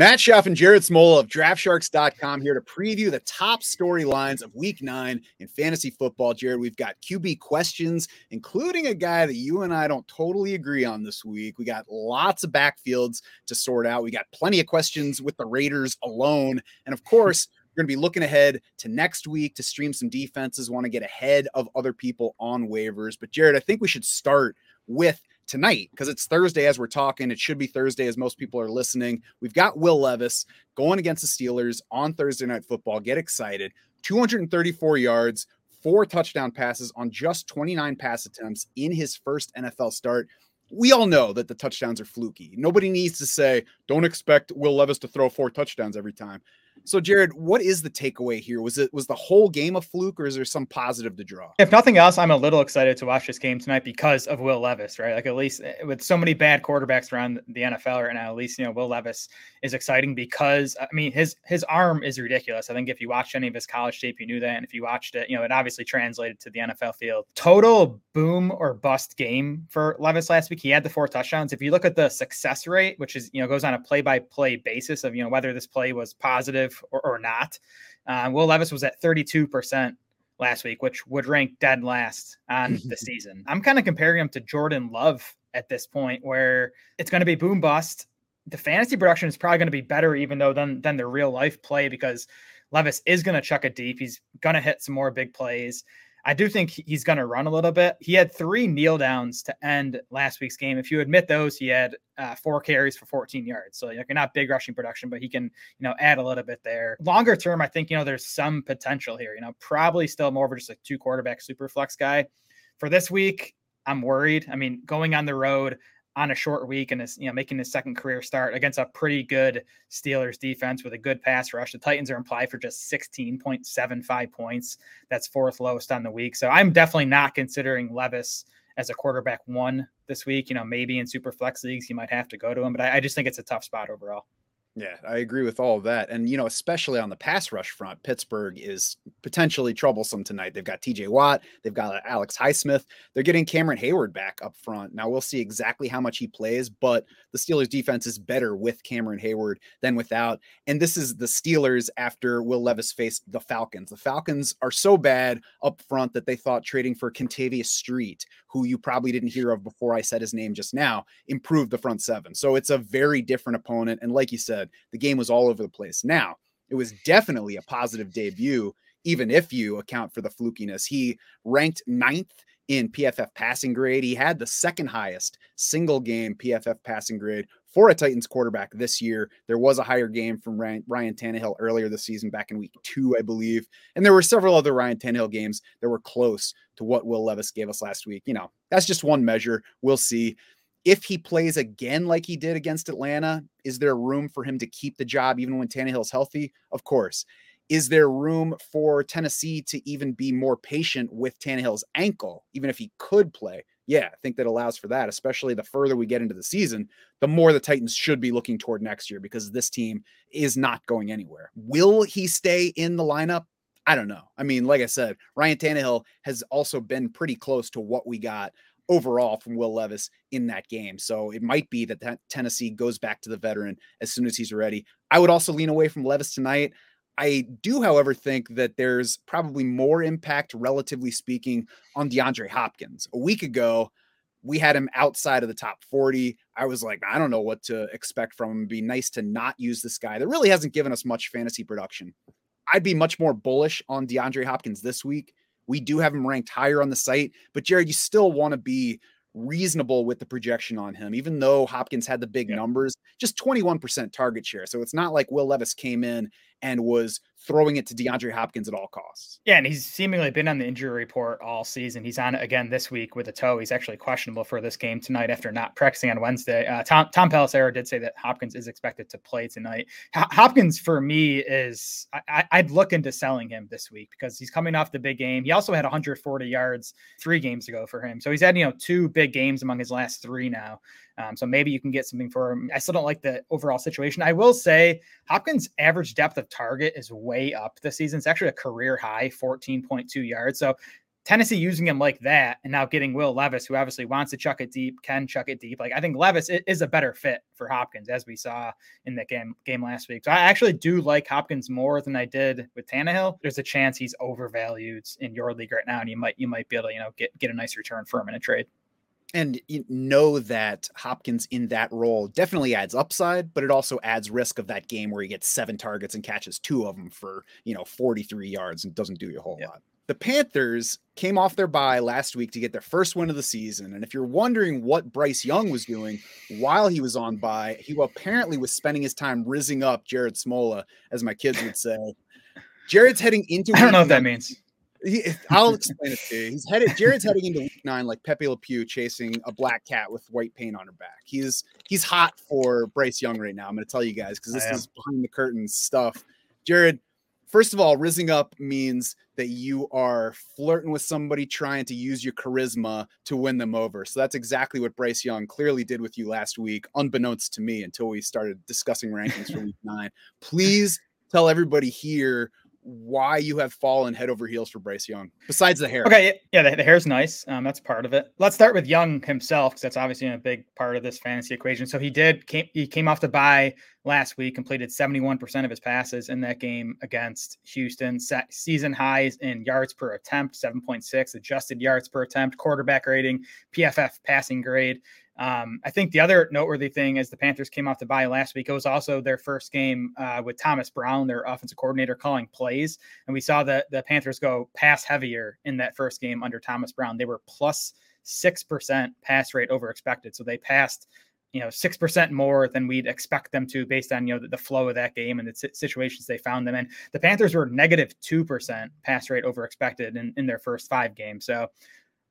Matt Schaff and Jared Smola of DraftSharks.com here to preview the top storylines of Week Nine in fantasy football. Jared, we've got QB questions, including a guy that you and I don't totally agree on this week. We got lots of backfields to sort out. We got plenty of questions with the Raiders alone, and of course. We're going to be looking ahead to next week to stream some defenses, want to get ahead of other people on waivers. But, Jared, I think we should start with tonight because it's Thursday as we're talking. It should be Thursday as most people are listening. We've got Will Levis going against the Steelers on Thursday Night Football. Get excited. 234 yards, four touchdown passes on just 29 pass attempts in his first NFL start. We all know that the touchdowns are fluky. Nobody needs to say, don't expect Will Levis to throw four touchdowns every time. So, Jared, what is the takeaway here? Was it was the whole game a fluke, or is there some positive to draw? If nothing else, I'm a little excited to watch this game tonight because of Will Levis, right? Like at least eh, with so many bad quarterbacks around the NFL right now, at least you know Will Levis is exciting because I mean his his arm is ridiculous. I think if you watched any of his college tape, you knew that, and if you watched it, you know it obviously translated to the NFL field. Total boom or bust game for Levis last week. He had the four touchdowns. If you look at the success rate, which is you know goes on a play by play basis of you know whether this play was positive or, or not. Uh, Will Levis was at 32% last week, which would rank dead last on the season. I'm kind of comparing him to Jordan Love at this point, where it's going to be boom bust. The fantasy production is probably going to be better, even though than than the real life play, because Levis is going to chuck a deep. He's going to hit some more big plays. I do think he's going to run a little bit. He had three kneel downs to end last week's game. If you admit those, he had uh, four carries for 14 yards. So like not big rushing production, but he can you know add a little bit there. Longer term, I think you know there's some potential here. You know, probably still more of just a two quarterback super flex guy. For this week, I'm worried. I mean, going on the road, on a short week and is you know making his second career start against a pretty good Steelers defense with a good pass rush. The Titans are implied for just 16.75 points. That's fourth lowest on the week. So I'm definitely not considering Levis as a quarterback one this week. You know, maybe in super flex leagues you might have to go to him, but I, I just think it's a tough spot overall. Yeah, I agree with all of that. And, you know, especially on the pass rush front, Pittsburgh is potentially troublesome tonight. They've got TJ Watt, they've got uh, Alex Highsmith, they're getting Cameron Heyward back up front. Now we'll see exactly how much he plays, but the Steelers defense is better with Cameron Heyward than without. And this is the Steelers after Will Levis faced the Falcons. The Falcons are so bad up front that they thought trading for Kentavius Street, who you probably didn't hear of before I said his name just now, improved the front seven. So it's a very different opponent. And like you said, the game was all over the place. Now, it was definitely a positive debut, even if you account for the flukiness. He ranked ninth in PFF passing grade. He had the second highest single game PFF passing grade for a Titans quarterback this year. There was a higher game from Ryan, Tannehill earlier this season, back in week two, I believe. And there were several other Ryan Tannehill games that were close to what Will Levis gave us last week. You know, that's just one measure. We'll see if he plays again like he did against Atlanta, is there room for him to keep the job even when Tannehill's healthy? Of course. Is there room for Tennessee to even be more patient with Tannehill's ankle, even if he could play? Yeah, I think that allows for that, especially the further we get into the season, the more the Titans should be looking toward next year because this team is not going anywhere. Will he stay in the lineup? I don't know. I mean, like I said, Ryan Tannehill has also been pretty close to what we got overall from Will Levis in that game. So it might be that, that Tennessee goes back to the veteran as soon as he's ready. I would also lean away from Levis tonight. I do, however, think that there's probably more impact, relatively speaking, on DeAndre Hopkins. A week ago, we had him outside of the top 40. I was like, I don't know what to expect from him. It'd be nice to not use this guy that really hasn't given us much fantasy production. I'd be much more bullish on DeAndre Hopkins this week we do have him ranked higher on the site, but Jared, you still want to be reasonable with the projection on him, even though Hopkins had the big yeah. numbers, just 21% target share. So it's not like Will Levis came in and was throwing it to DeAndre Hopkins at all costs. Yeah, and he's seemingly been on the injury report all season. He's on it again this week with a toe. He's actually questionable for this game tonight after not practicing on Wednesday. Uh, Tom Tom Pelissero did say that Hopkins is expected to play tonight. H- Hopkins for me is I, I'd look into selling him this week because he's coming off the big game. He also had 140 yards three games ago for him, so he's had you know two big games among his last three now. Um, so maybe you can get something for him. I still don't like the overall situation. I will say Hopkins' average depth of target is way up this season. It's actually a career high, 14.2 yards. So Tennessee using him like that and now getting Will Levis, who obviously wants to chuck it deep, can chuck it deep. Like I think Levis is a better fit for Hopkins, as we saw in the game game last week. So I actually do like Hopkins more than I did with Tannehill. There's a chance he's overvalued in your league right now, and you might you might be able to you know get get a nice return for him in a trade and you know that Hopkins in that role definitely adds upside, but it also adds risk of that game where he gets seven targets and catches two of them for, you know, 43 yards and doesn't do you a whole yeah. lot. The Panthers came off their bye last week to get their first win of the season. And if you're wondering what Bryce Young was doing while he was on bye, he apparently was spending his time rizzing up Jared Smola, as my kids would say. Jared's heading into. I don't know what that means. He, I'll explain it to you. He's headed. Jared's heading into week nine like Pepe Le Pew chasing a black cat with white paint on her back. He's he's hot for Bryce Young right now. I'm going to tell you guys because this is behind the curtains stuff. Jared, first of all, rizzing up means that you are flirting with somebody trying to use your charisma to win them over. So that's exactly what Bryce Young clearly did with you last week, unbeknownst to me until we started discussing rankings for week nine. Please tell everybody here why you have fallen head over heels for Bryce Young, besides the hair. Okay, yeah, the, the hair's nice. Um, that's part of it. Let's start with Young himself, because that's obviously a big part of this fantasy equation. So he did came he came off the bye last week, completed 71% of his passes in that game against Houston. Set season highs in yards per attempt, 7.6, adjusted yards per attempt, quarterback rating, PFF passing grade. Um, I think the other noteworthy thing is the Panthers came off the bye last week. It was also their first game uh, with Thomas Brown, their offensive coordinator, calling plays, and we saw the the Panthers go pass heavier in that first game under Thomas Brown. They were plus six percent pass rate over expected, so they passed you know six percent more than we'd expect them to based on you know the, the flow of that game and the situations they found them in. The Panthers were negative two percent pass rate over expected in, in their first five games. So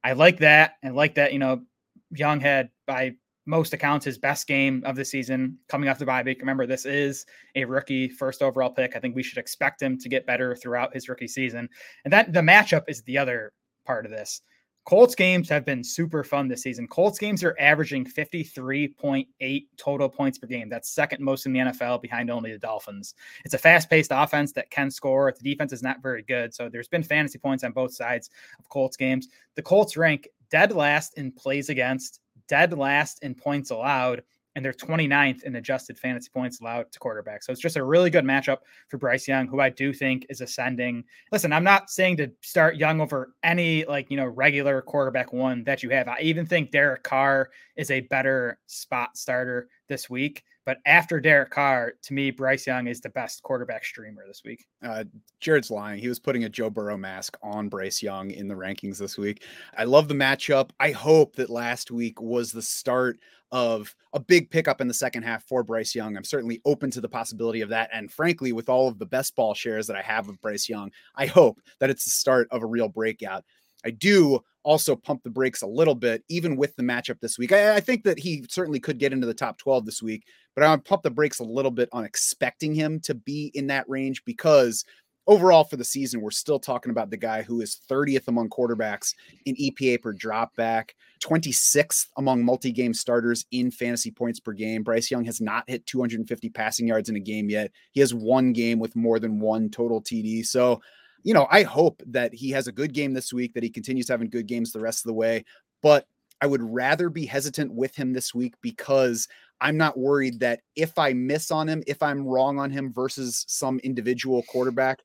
I like that. I like that. You know, Young had, by most accounts, his best game of the season coming off the bye week. Remember, this is a rookie first overall pick. I think we should expect him to get better throughout his rookie season. And that the matchup is the other part of this. Colts games have been super fun this season. Colts games are averaging 53.8 total points per game. That's second most in the NFL behind only the Dolphins. It's a fast paced offense that can score. The defense is not very good. So there's been fantasy points on both sides of Colts games. The Colts rank dead last in plays against, dead last in points allowed, and they're 29th in adjusted fantasy points allowed to quarterback. So it's just a really good matchup for Bryce Young, who I do think is ascending. Listen, I'm not saying to start Young over any like, you know, regular quarterback one that you have. I even think Derek Carr is a better spot starter this week. But after Derek Carr, to me, Bryce Young is the best quarterback streamer this week. Uh, Jared's lying. He was putting a Joe Burrow mask on Bryce Young in the rankings this week. I love the matchup. I hope that last week was the start of a big pickup in the second half for Bryce Young. I'm certainly open to the possibility of that. And frankly, with all of the best ball shares that I have of Bryce Young, I hope that it's the start of a real breakout. I do also pump the brakes a little bit, even with the matchup this week. I, I, think that he certainly could get into the top 12 this week, but I would pump the brakes a little bit on expecting him to be in that range because overall for the season, we're still talking about the guy who is 30th among quarterbacks in EPA per drop back, 26th among multi game starters in fantasy points per game. Bryce Young has not hit 250 passing yards in a game yet. He has one game with more than one total TD. So, you know, I hope that he has a good game this week, that he continues having good games the rest of the way. But I would rather be hesitant with him this week because I'm not worried that if I miss on him, if I'm wrong on him versus some individual quarterback,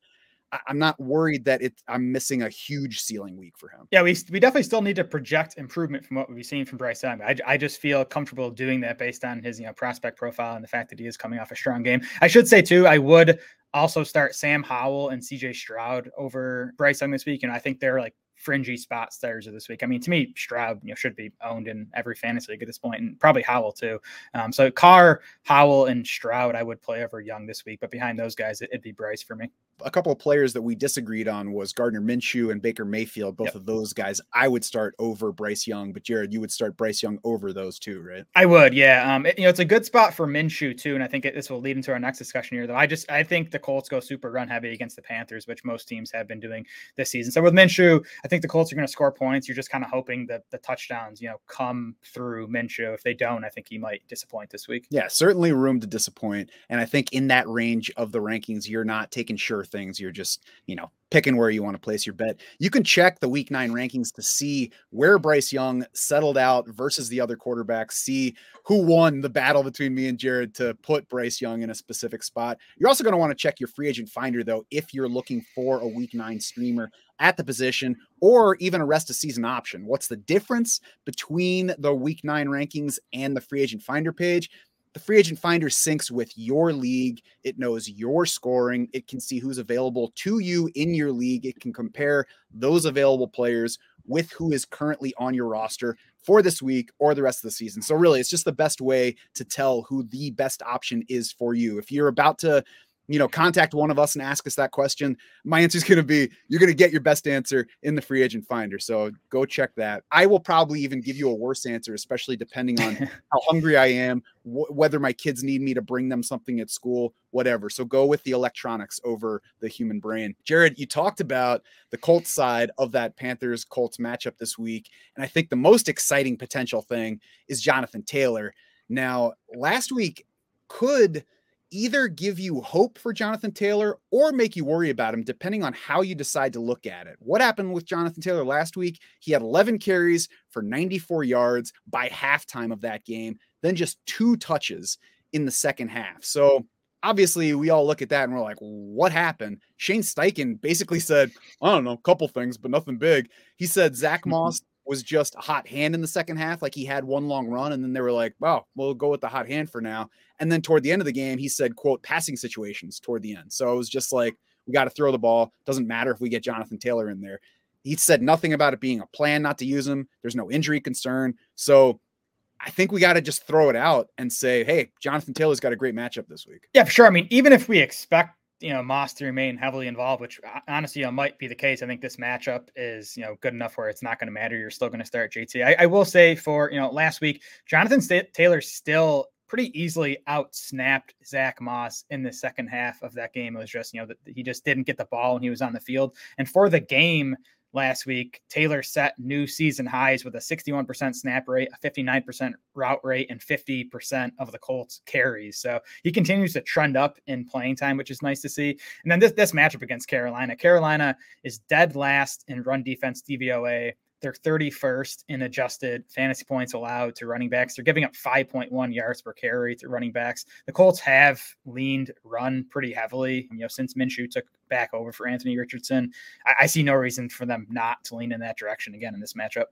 I'm not worried that it I'm missing a huge ceiling week for him. Yeah, we, we definitely still need to project improvement from what we've seen from Bryce Young. I, I just feel comfortable doing that based on his you know prospect profile and the fact that he is coming off a strong game. I should say too, I would also start Sam Howell and CJ Stroud over Bryce Young this week. And I think they're like fringy spot starters of this week. I mean, to me, Stroud you know should be owned in every fantasy league at this point, and probably Howell too. Um, so Carr, Howell, and Stroud, I would play over Young this week, but behind those guys, it, would be Bryce for me. A couple of players that we disagreed on was Gardner Minshew and Baker Mayfield. Both yep. of those guys, I would start over Bryce Young, but Jared, you would start Bryce Young over those two, right? I would, yeah. Um, it, you know, it's a good spot for Minshew too, and I think it, this will lead into our next discussion here. Though I just I think the Colts go super run heavy against the Panthers, which most teams have been doing this season. So with Minshew, I think the Colts are going to score points. You're just kind of hoping that the touchdowns, you know, come through Minshew. If they don't, I think he might disappoint this week. Yeah, certainly room to disappoint. And I think in that range of the rankings, you're not taking sure things you're just, you know, picking where you want to place your bet. You can check the week nine rankings to see where Bryce Young settled out versus the other quarterbacks, see who won the battle between me and Jared to put Bryce Young in a specific spot. You're also going to want to check your free agent finder, though, if you're looking for a week nine streamer at the position or even a rest of season option. What's the difference between the week nine rankings and the free agent finder page? The free agent finder syncs with your league. It knows your scoring. It can see who's available to you in your league. It can compare those available players with who is currently on your roster for this week or the rest of the season. So, really, it's just the best way to tell who the best option is for you. If you're about to you know, contact one of us and ask us that question, my answer is going to be you're going to get your best answer in the free agent finder. So go check that. I will probably even give you a worse answer, especially depending on how hungry I am, wh- whether my kids need me to bring them something at school, whatever. So go with the electronics over the human brain. Jared, you talked about the Colts side of that Panthers Colts matchup this week. And I think the most exciting potential thing is Jonathan Taylor. Now, last week could either give you hope for Jonathan Taylor or make you worry about him, depending on how you decide to look at it. What happened with Jonathan Taylor last week? He had 11 carries for 94 yards by halftime of that game, then just two touches in the second half. So obviously, we all look at that and we're like, what happened? Shane Steichen basically said, I don't know, a couple things, but nothing big. He said Zach mm-hmm. Moss was just a hot hand in the second half. Like he had one long run, and then they were like, "Well, we'll go with the hot hand for now." And then toward the end of the game, he said, "quote passing situations" toward the end. So it was just like, "We got to throw the ball. Doesn't matter if we get Jonathan Taylor in there." He said nothing about it being a plan not to use him. There's no injury concern. So I think we got to just throw it out and say, "Hey, Jonathan Taylor's got a great matchup this week." Yeah, for sure. I mean, even if we expect you know Moss to remain heavily involved, which uh, honestly you know, might be the case. I think this matchup is you know good enough where it's not going to matter. You're still going to start JT. I, I, will say for you know last week, Jonathan St- Taylor still pretty easily out snapped Zach Moss in the second half of that game. It was just you know that he just didn't get the ball when he was on the field, and for the game last week. Taylor set new season highs with a 61% snap rate, a 59% route rate, and 50% of the Colts carries. So he continues to trend up in playing time, which is nice to see. And then this, this matchup against Carolina. Carolina is dead last in run defense DVOA. They're 31st in adjusted fantasy points allowed to running backs. They're giving up 5.1 yards per carry to running backs. The Colts have leaned run pretty heavily, you know, since Minshew took back over for Anthony Richardson. I, I see no reason for them not to lean in that direction again in this matchup.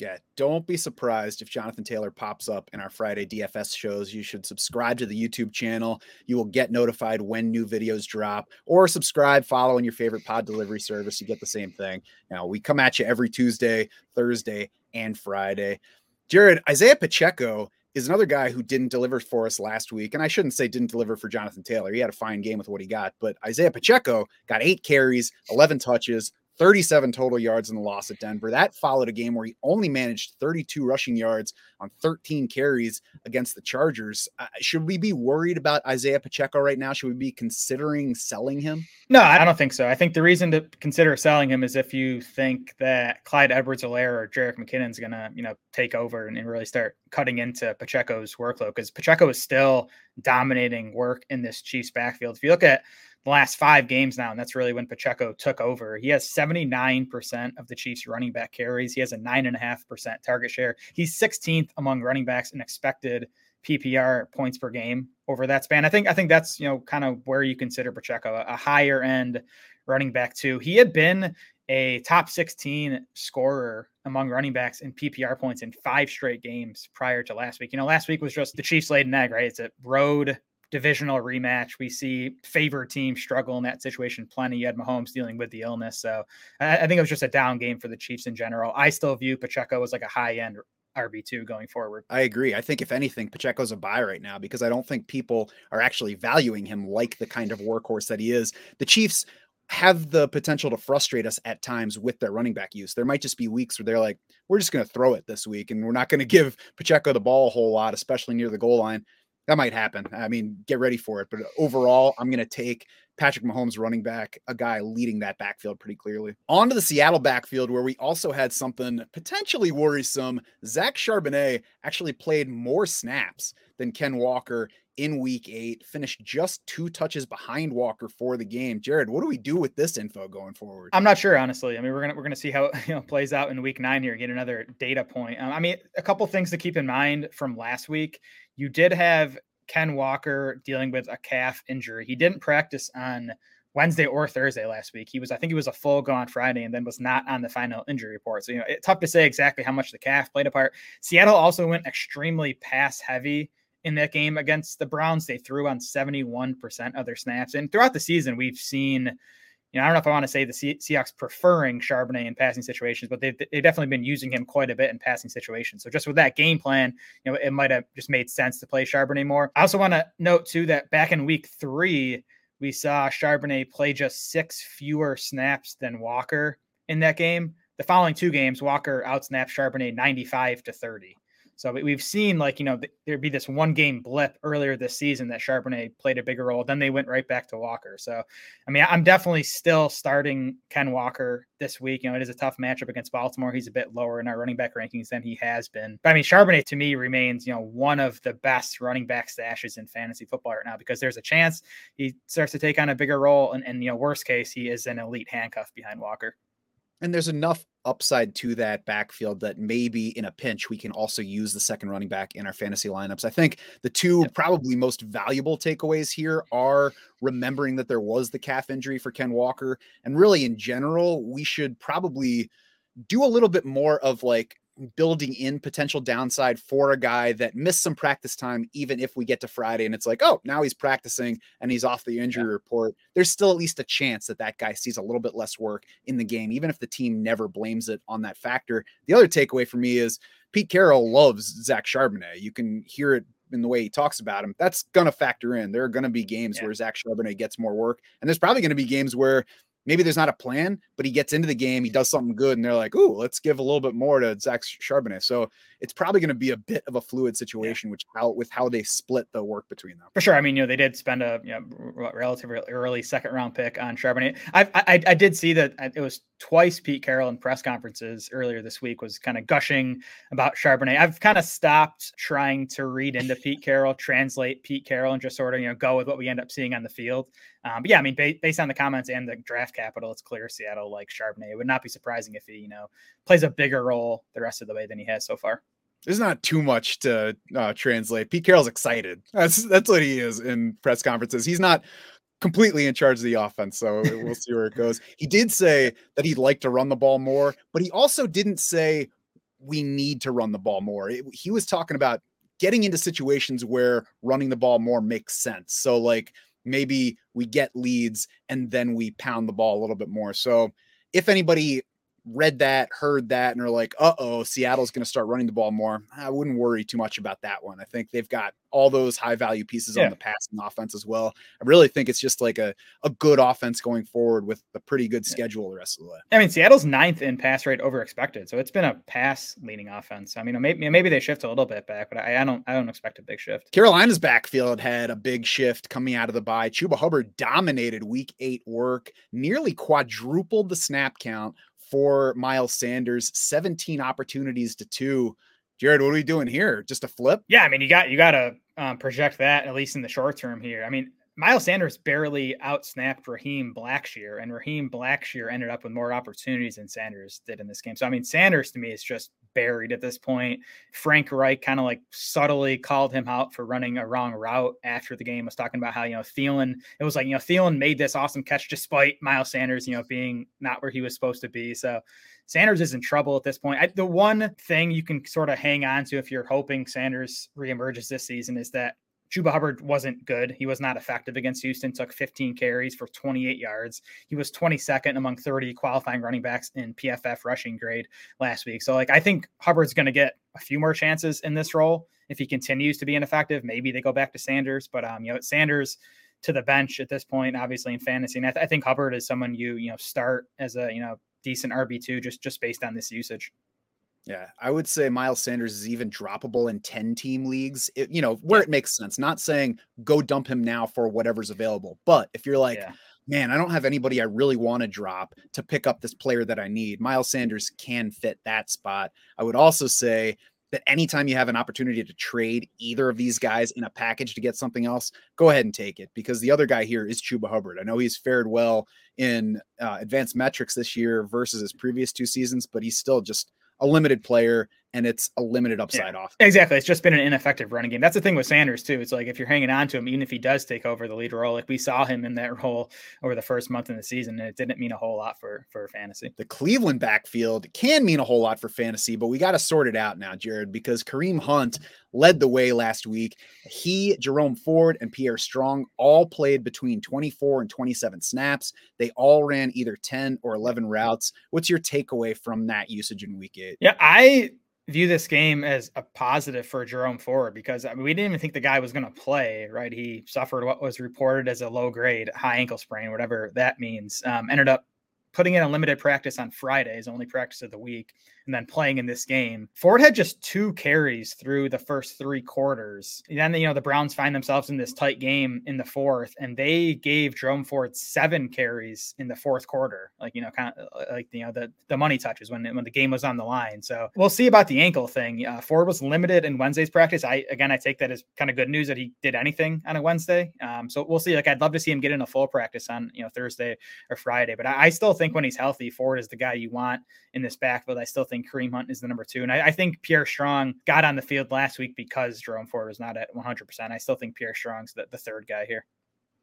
Yeah, don't be surprised if Jonathan Taylor pops up in our Friday DFS shows. You should subscribe to the YouTube channel. You will get notified when new videos drop, or subscribe, follow in your favorite pod delivery service. You get the same thing. Now, we come at you every Tuesday, Thursday, and Friday. Jared, Isiah Pacheco is another guy who didn't deliver for us last week. And I shouldn't say didn't deliver for Jonathan Taylor. He had a fine game with what he got, but Isiah Pacheco got eight carries, 11 touches, 37 total yards in the loss at Denver. That followed a game where he only managed 32 rushing yards on 13 carries against the Chargers. Uh, should we be worried about Isiah Pacheco right now? Should we be considering selling him? No, I don't think so. I think the reason to consider selling him is if you think that Clyde Edwards-Helaire or Jerick McKinnon's going to, you know, take over and, and really start cutting into Pacheco's workload because Pacheco is still dominating work in this Chiefs backfield. If you look at the last five games now, and that's really when Pacheco took over. He has 79% of the Chiefs running back carries. He has a 9.5% target share. He's 16th among running backs in expected PPR points per game over that span. I think I think that's you know kind of where you consider Pacheco a higher end running back too. He had been a top 16 scorer among running backs in PPR points in five straight games prior to last week. You know, last week was just the Chiefs laid an egg, right? It's a road divisional rematch. We see favored teams struggle in that situation plenty. You had Mahomes dealing with the illness. So I, I think it was just a down game for the Chiefs in general. I still view Pacheco as like a high end RB2 going forward. I agree. I think if anything, Pacheco's a buy right now because I don't think people are actually valuing him like the kind of workhorse that he is. The Chiefs have the potential to frustrate us at times with their running back use. There might just be weeks where they're like, we're just going to throw it this week and we're not going to give Pacheco the ball a whole lot, especially near the goal line that might happen. I mean, get ready for it. But overall, I'm going to take Patrick Mahomes running back, a guy leading that backfield pretty clearly. On to the Seattle backfield, where we also had something potentially worrisome. Zach Charbonnet actually played more snaps than Ken Walker in week eight, finished just two touches behind Walker for the game. Jared, what do we do with this info going forward? I'm not sure, honestly. I mean, we're gonna we're gonna see how you know, plays out in week nine here, get another data point. Um, I mean, a couple things to keep in mind from last week. You did have Ken Walker dealing with a calf injury. He didn't practice on Wednesday or Thursday last week. He was, I think, he was a full go on Friday, and then was not on the final injury report. So you know, it's tough to say exactly how much the calf played a part. Seattle also went extremely pass heavy in that game against the Browns. They threw on 71% of their snaps. And throughout the season, we've seen, you know, I don't know if I want to say the Seahawks preferring Charbonnet in passing situations, but they've, they've definitely been using him quite a bit in passing situations. So just with that game plan, you know, it might have just made sense to play Charbonnet more. I also want to note, too, that back in week three, we saw Charbonnet play just six fewer snaps than Walker in that game. The following two games, Walker outsnapped Charbonnet 95 to 30. So we've seen like, you know, there'd be this one game blip earlier this season that Charbonnet played a bigger role. Then they went right back to Walker. So, I mean, I'm definitely still starting Ken Walker this week. You know, it is a tough matchup against Baltimore. He's a bit lower in our running back rankings than he has been. But I mean, Charbonnet to me remains, you know, one of the best running back stashes in fantasy football right now because there's a chance he starts to take on a bigger role. And, and you know, worst case, he is an elite handcuff behind Walker. And there's enough upside to that backfield that maybe in a pinch we can also use the second running back in our fantasy lineups. I think the two probably most valuable takeaways here are remembering that there was the calf injury for Ken Walker and really in general we should probably do a little bit more of like building in potential downside for a guy that missed some practice time, even if we get to Friday and it's like, oh, now he's practicing and he's off the injury yeah. report. There's still at least a chance that that guy sees a little bit less work in the game, even if the team never blames it on that factor. The other takeaway for me is Pete Carroll loves Zach Charbonnet. You can hear it in the way he talks about him. That's going to factor in. There are going to be games yeah. where Zach Charbonnet gets more work, and there's probably going to be games where maybe there's not a plan, but he gets into the game, he does something good, and they're like, "Ooh, let's give a little bit more to Zach Charbonnet." So it's probably going to be a bit of a fluid situation, yeah. which how with how they split the work between them. For sure. I mean, you know, they did spend a you know, relatively early second round pick on Charbonnet. I, I I did see that uh, it was twice Pete Carroll in press conferences earlier this week was kind of gushing about Charbonnet. I've kind of stopped trying to read into Pete Carroll, translate Pete Carroll, and just sort of you know go with what we end up seeing on the field. Um, but yeah, I mean, ba- based on the comments and the draft capital, it's clear Seattle like Charbonnet. It would not be surprising if he you know plays a bigger role the rest of the way than he has so far. There's not too much to uh, translate. Pete Carroll's excited. That's that's what he is in press conferences. He's not completely in charge of the offense. So we'll see where it goes. He did say that he'd like to run the ball more, but he also didn't say we need to run the ball more. It, he was talking about getting into situations where running the ball more makes sense. So like maybe we get leads and then we pound the ball a little bit more. So if anybody read that, heard that, and are like, uh oh, Seattle's going to start running the ball more. I wouldn't worry too much about that one. I think they've got all those high value pieces yeah. on the passing offense as well. I really think it's just like a, a good offense going forward with a pretty good schedule yeah. the rest of the way. I mean, Seattle's ninth in pass rate over expected. So it's been a pass leaning offense. I mean, maybe, maybe they shift a little bit back, but I, I don't I don't expect a big shift. Carolina's backfield had a big shift coming out of the bye. Chuba Hubbard dominated week eight work, nearly quadrupled the snap count for Miles Sanders, 17 opportunities to two. Jared, what are we doing here? Just a flip? Yeah, I mean, you got you got to um, project that at least in the short term here. I mean, Miles Sanders barely outsnapped Raheem Blackshear, and Raheem Blackshear ended up with more opportunities than Sanders did in this game. So, I mean, Sanders to me is just buried at this point. Frank Reich kind of like subtly called him out for running a wrong route after the game, was talking about how, you know, Thielen, it was like, you know, Thielen made this awesome catch despite Miles Sanders, you know, being not where he was supposed to be. So, Sanders is in trouble at this point. I, the one thing you can sort of hang on to if you're hoping Sanders reemerges this season is that Chuba Hubbard wasn't good. He was not effective against Houston, took 15 carries for 28 yards. He was 22nd among 30 qualifying running backs in PFF rushing grade last week. So, like, I think Hubbard's going to get a few more chances in this role if he continues to be ineffective. Maybe they go back to Sanders, but, um, you know, Sanders to the bench at this point, obviously in fantasy. And I, th- I think Hubbard is someone you, you know, start as a, you know, decent RB2 just, just based on this usage. Yeah, I would say Miles Sanders is even droppable in 10 team leagues, it, you know, where yeah. it makes sense. Not saying go dump him now for whatever's available. But if you're like, yeah. man, I don't have anybody I really want to drop to pick up this player that I need, Miles Sanders can fit that spot. I would also say that anytime you have an opportunity to trade either of these guys in a package to get something else, go ahead and take it because the other guy here is Chuba Hubbard. I know he's fared well in uh, advanced metrics this year versus his previous two seasons, but he's still just a limited player and it's a limited upside yeah, off. Exactly. It's just been an ineffective running game. That's the thing with Sanders too. It's like if you're hanging on to him, even if he does take over the lead role, like we saw him in that role over the first month in the season, and it didn't mean a whole lot for for fantasy. The Cleveland backfield can mean a whole lot for fantasy, but we got to sort it out now, Jared, because Kareem Hunt led the way last week. He, Jerome Ford, and Pierre Strong all played between 24 and 27 snaps. They all ran either 10 or 11 routes. What's your takeaway from that usage in week eight? Yeah, I view this game as a positive for Jerome Ford because I mean, we didn't even think the guy was going to play, right? He suffered what was reported as a low grade high ankle sprain, whatever that means. Um, ended up putting in a limited practice on Fridays, only practice of the week and then playing in this game. Ford had just two carries through the first three quarters. And then, you know, the Browns find themselves in this tight game in the fourth, and they gave Jerome Ford seven carries in the fourth quarter. Like, you know, kind of uh, like, you know, the, the money touches when, when the game was on the line. So we'll see about the ankle thing. Uh, Ford was limited in Wednesday's practice. I, again, I take that as kind of good news that he did anything on a Wednesday. Um, so we'll see. Like, I'd love to see him get in a full practice on, you know, Thursday or Friday. But I, I still think when he's healthy, Ford is the guy you want in this backfield. I still think Kareem Hunt is the number two. And I, I, think Pierre Strong got on the field last week because Jerome Ford was not at 100%. I still think Pierre Strong's the, the third guy here.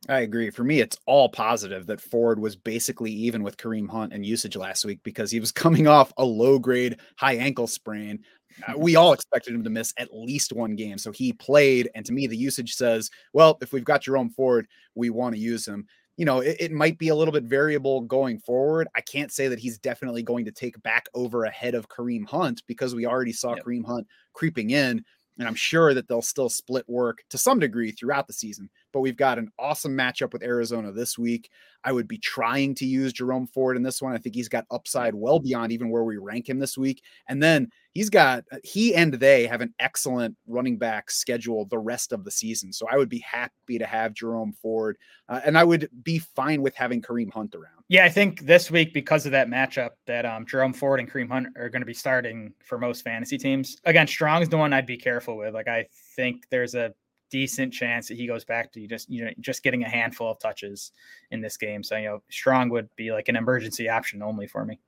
I agree. For me, it's all positive that Ford was basically even with Kareem Hunt and usage last week because he was coming off a low grade high ankle sprain. Uh, we all expected him to miss at least one game. So he played. And to me, the usage says, well, if we've got Jerome Ford, we want to use him you know, it, it, might be a little bit variable going forward. I can't say that he's definitely going to take back over ahead of Kareem Hunt because we already saw yep. Kareem Hunt creeping in. And I'm sure that they'll still split work to some degree throughout the season. But we've got an awesome matchup with Arizona this week. I would be trying to use Jerome Ford in this one. I think he's got upside well beyond even where we rank him this week. And then he's got he and they have an excellent running back schedule the rest of the season. So I would be happy to have Jerome Ford, uh, and I would be fine with having Kareem Hunt around. Yeah, I think this week because of that matchup, that um, Jerome Ford and Kareem Hunt are going to be starting for most fantasy teams. Again, Strong's the one I'd be careful with. Like I think there's a decent chance that he goes back to just you know just getting a handful of touches in this game. So you know, Strong would be like an emergency option only for me.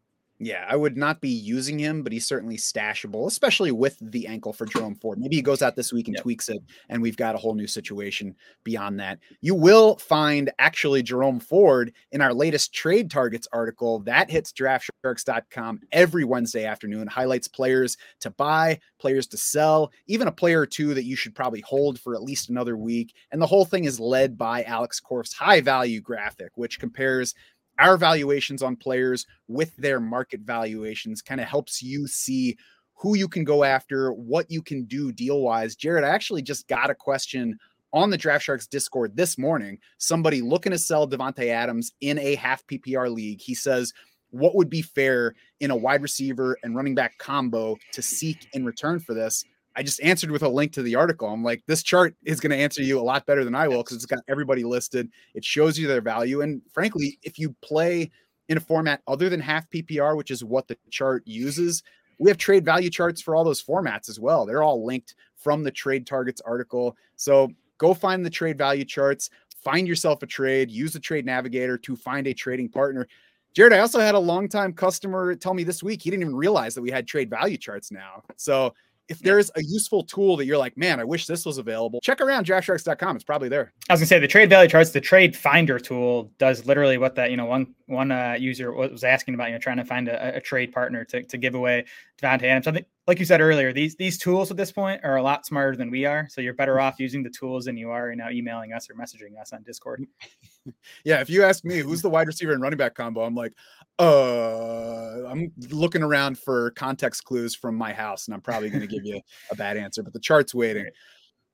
Yeah, I would not be using him, but he's certainly stashable, especially with the ankle for Jerome Ford. Maybe he goes out this week and yep. tweaks it, and we've got a whole new situation beyond that. You will find actually Jerome Ford in our latest trade targets article that hits draftsharks.com every Wednesday afternoon, highlights players to buy, players to sell, even a player or two that you should probably hold for at least another week. And the whole thing is led by Alex Korf's high value graphic, which compares our valuations on players with their market valuations kind of helps you see who you can go after, what you can do deal wise. Jared, I actually just got a question on the Draft Sharks Discord this morning. Somebody looking to sell Davante Adams in a half PPR league. He says, What would be fair in a wide receiver and running back combo to seek in return for this? I just answered with a link to the article. I'm like, this chart is going to answer you a lot better than I will because it's got everybody listed. It shows you their value. And frankly, if you play in a format other than half PPR, which is what the chart uses, we have trade value charts for all those formats as well. They're all linked from the trade targets article. So go find the trade value charts, find yourself a trade, use the trade navigator to find a trading partner. Jared, I also had a longtime customer tell me this week he didn't even realize that we had trade value charts now. So if there's a useful tool that you're like, man, I wish this was available, check around draftsharks.com. It's probably there. I was gonna say the trade value charts, the trade finder tool does literally what that, you know, one one uh, user was asking about, you know, trying to find a, a trade partner to, to give away Davante Adams. I think, like you said earlier, these these tools at this point are a lot smarter than we are. So you're better off using the tools than you are, now emailing us or messaging us on Discord. yeah, if you ask me who's the wide receiver and running back combo, I'm like, uh, I'm looking around for context clues from my house, and I'm probably going to give you a bad answer. But the chart's waiting.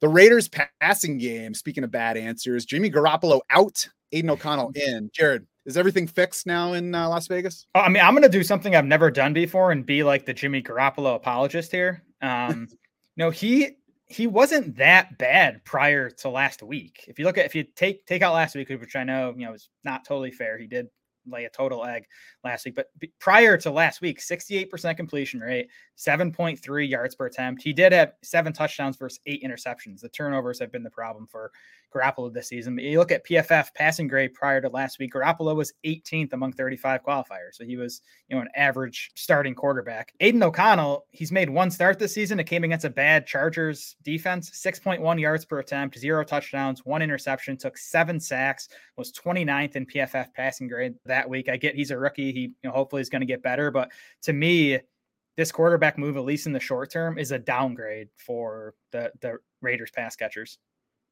The Raiders passing game. Speaking of bad answers, Jimmy Garoppolo out, Aidan O'Connell in. Jared, is everything fixed now in uh, Las Vegas? I mean, I'm going to do something I've never done before and be like the Jimmy Garoppolo apologist here. Um, no, he he wasn't that bad prior to last week. If you look at if you take take out last week, which I know you know is not totally fair, he did lay a total egg last week. But prior to last week, 68% completion rate, 7.3 yards per attempt. He did have seven touchdowns versus eight interceptions. The turnovers have been the problem for Garoppolo this season. But you look at PFF passing grade prior to last week, Garoppolo was 18th among 35 qualifiers. So he was, you know, an average starting quarterback. Aidan O'Connell, he's made one start this season. It came against a bad Chargers defense, 6.1 yards per attempt, zero touchdowns, one interception, took seven sacks, was 29th in PFF passing grade that week. I get he's a rookie. He you know, hopefully is going to get better. But to me, this quarterback move, at least in the short term, is a downgrade for the the Raiders pass catchers.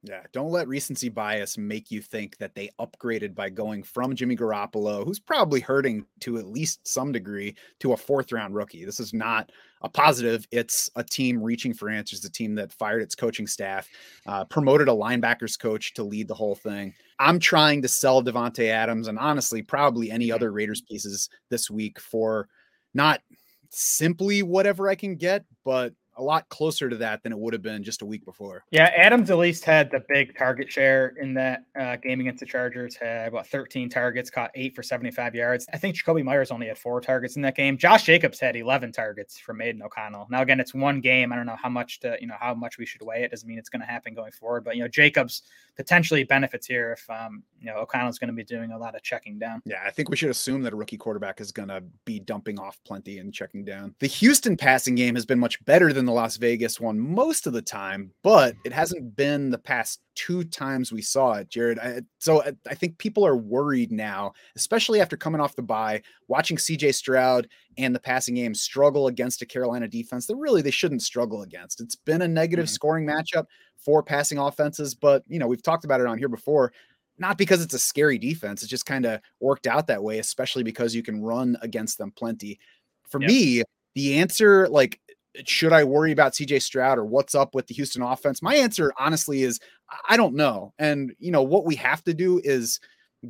Yeah, don't let recency bias make you think that they upgraded by going from Jimmy Garoppolo, who's probably hurting to at least some degree, to a fourth round rookie. This is not a positive. It's a team reaching for answers, a team that fired its coaching staff, uh, promoted a linebackers coach to lead the whole thing. I'm trying to sell Davante Adams and honestly, probably any other Raiders pieces this week for not simply whatever I can get, but a lot closer to that than it would have been just a week before. Yeah, Adams at least had the big target share in that uh, game against the Chargers. Had about 13 targets, caught eight for 75 yards. I think Jakobi Meyers only had four targets in that game. Josh Jacobs had 11 targets from Aidan O'Connell. Now again, it's one game. I don't know how much to you know how much we should weigh it. Doesn't mean it's going to happen going forward. But you know, Jacobs potentially benefits here if um, you know O'Connell's going to be doing a lot of checking down. Yeah, I think we should assume that a rookie quarterback is going to be dumping off plenty and checking down. The Houston passing game has been much better than the Las Vegas one most of the time, but it hasn't been the past two times we saw it, Jared. I, so I, I think people are worried now, especially after coming off the bye, watching CJ Stroud and the passing game struggle against a Carolina defense that really they shouldn't struggle against. It's been a negative mm-hmm. scoring matchup for passing offenses, but you know, we've talked about it on here before. Not because it's a scary defense, it just kind of worked out that way, especially because you can run against them plenty. For yep. me, the answer, like should I worry about CJ Stroud or what's up with the Houston offense? My answer, honestly, is I don't know. And, you know, what we have to do is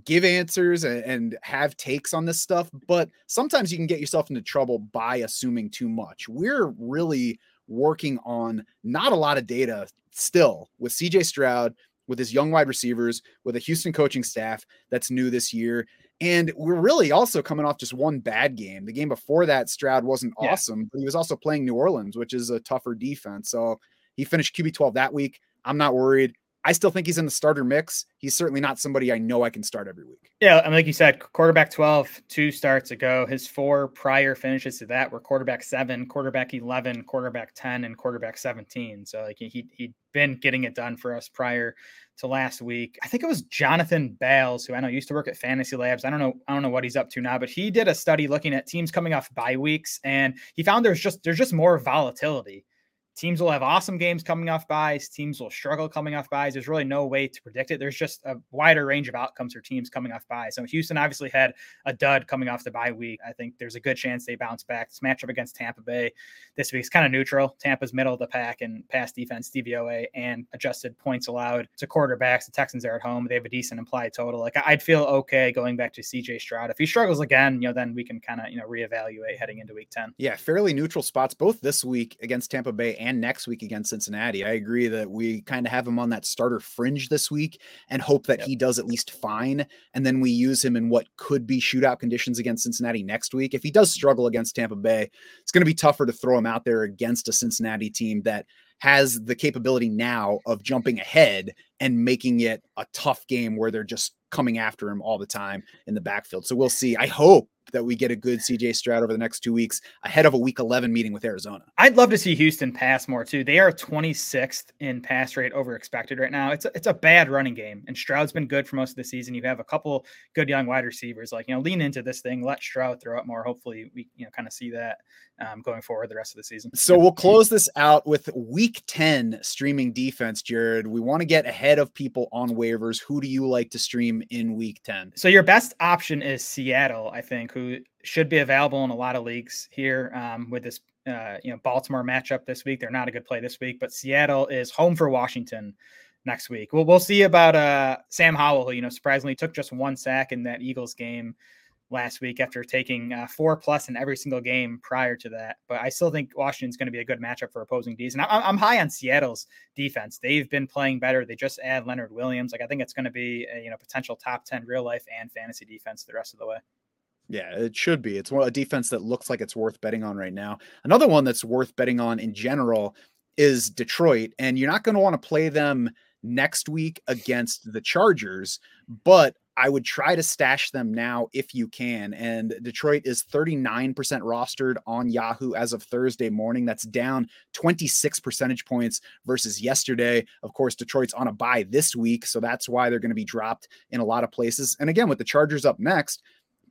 give answers and, have takes on this stuff. But sometimes you can get yourself into trouble by assuming too much. We're really working on not a lot of data still with CJ Stroud, with his young wide receivers, with a Houston coaching staff that's new this year. And we're really also coming off just one bad game. The game before that, Stroud wasn't yeah. awesome, but he was also playing New Orleans, which is a tougher defense. So he finished QB 12 that week. I'm not worried. I still think he's in the starter mix. He's certainly not somebody I know I can start every week. Yeah, I like you said, quarterback 12, two starts ago. His four prior finishes to that were quarterback seven, quarterback 11, quarterback 10, and quarterback 17. So like he he'd been getting it done for us prior to last week. I think it was Jonathan Bales, who I know used to work at Fantasy Labs. I don't know, I don't know what he's up to now, but he did a study looking at teams coming off bye weeks, and he found there's just there's just more volatility Teams will have awesome games coming off byes. Teams will struggle coming off byes. There's really no way to predict it. There's just a wider range of outcomes for teams coming off byes. So Houston obviously had a dud coming off the bye week. I think there's a good chance they bounce back. This matchup against Tampa Bay this week is kind of neutral. Tampa's middle of the pack and pass defense, DVOA, and adjusted points allowed to quarterbacks. The Texans are at home. They have a decent implied total. Like I'd feel okay going back to CJ Stroud. If he struggles again, you know, then we can kind of you know reevaluate heading into week 10. Yeah, fairly neutral spots both this week against Tampa Bay and next week against Cincinnati. I agree that we kind of have him on that starter fringe this week and hope that yep. he does at least fine. And then we use him in what could be shootout conditions against Cincinnati next week. If he does struggle against Tampa Bay, it's going to be tougher to throw him out there against a Cincinnati team that has the capability now of jumping ahead and making it a tough game where they're just coming after him all the time in the backfield. So we'll see. I hope that we get a good CJ Stroud over the next two weeks ahead of a week 11 meeting with Arizona. I'd love to see Houston pass more too. They are 26th in pass rate over expected right now. It's a, it's a bad running game, and Stroud's been good for most of the season. You have a couple good young wide receivers. Like, you know, lean into this thing, let Stroud throw it more. Hopefully, we, you know, kind of see that um, going forward the rest of the season. So we'll close this out with week 10 streaming defense, Jared. We want to get ahead of people on waivers. Who do you like to stream in week 10? So your best option is Seattle, I think, who should be available in a lot of leagues here um, with this uh, you know Baltimore matchup this week. They're not a good play this week, but Seattle is home for Washington next week. Well, we'll see about uh, Sam Howell, who you know surprisingly took just one sack in that Eagles game last week after taking uh, four plus in every single game prior to that. But I still think Washington's going to be a good matchup for opposing D's. And I, I'm high on Seattle's defense. They've been playing better. They just add Leonard Williams. Like I think it's going to be a, you know potential top ten real life and fantasy defense the rest of the way. Yeah, it should be. It's a defense that looks like it's worth betting on right now. Another one that's worth betting on in general is Detroit, and you're not going to want to play them next week against the Chargers, but I would try to stash them now if you can. And Detroit is 39% rostered on Yahoo as of Thursday morning. That's down 26 percentage points versus yesterday. Of course, Detroit's on a bye this week. So that's why they're going to be dropped in a lot of places. And again, with the Chargers up next,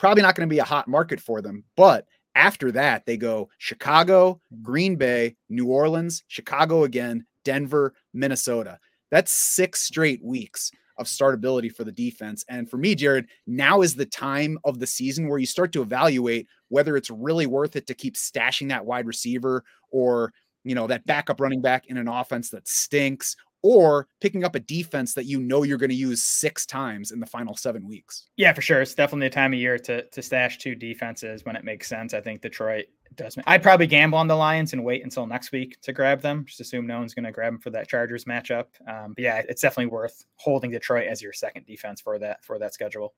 probably not going to be a hot market for them. But after that, they go Chicago, mm. Green Bay, New Orleans, Chicago again, Denver, Minnesota. That's six straight weeks of startability for the defense. And for me, Jared, now is the time of the season where you start to evaluate whether it's really worth it to keep stashing that wide receiver or, you know, that backup running back in an offense that stinks or picking up a defense that you know you're going to use six times in the final seven weeks. Yeah, for sure. It's definitely a time of year to to stash two defenses when it makes sense. I think Detroit does. I'd probably gamble on the Lions and wait until next week to grab them. Just assume no one's going to grab them for that Chargers matchup. Um, but yeah, it's definitely worth holding Detroit as your second defense for that for that schedule.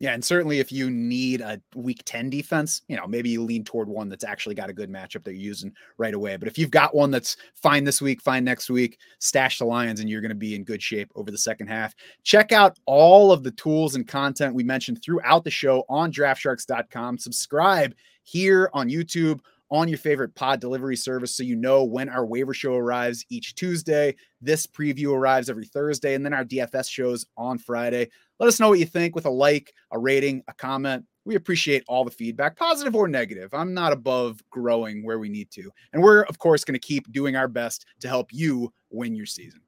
Yeah, and certainly if you need a week 10 defense, you know, maybe you lean toward one that's actually got a good matchup that you're using right away. But if you've got one that's fine this week, fine next week, stash the Lions and you're going to be in good shape over the second half. Check out all of the tools and content we mentioned throughout the show on draftsharks.com. Subscribe here on YouTube on your favorite pod delivery service so you know when our waiver show arrives each Tuesday. This preview arrives every Thursday, and then our DFS shows on Friday. Let us know what you think with a like, a rating, a comment. We appreciate all the feedback, positive or negative. I'm not above growing where we need to. And we're, of course, going to keep doing our best to help you win your season.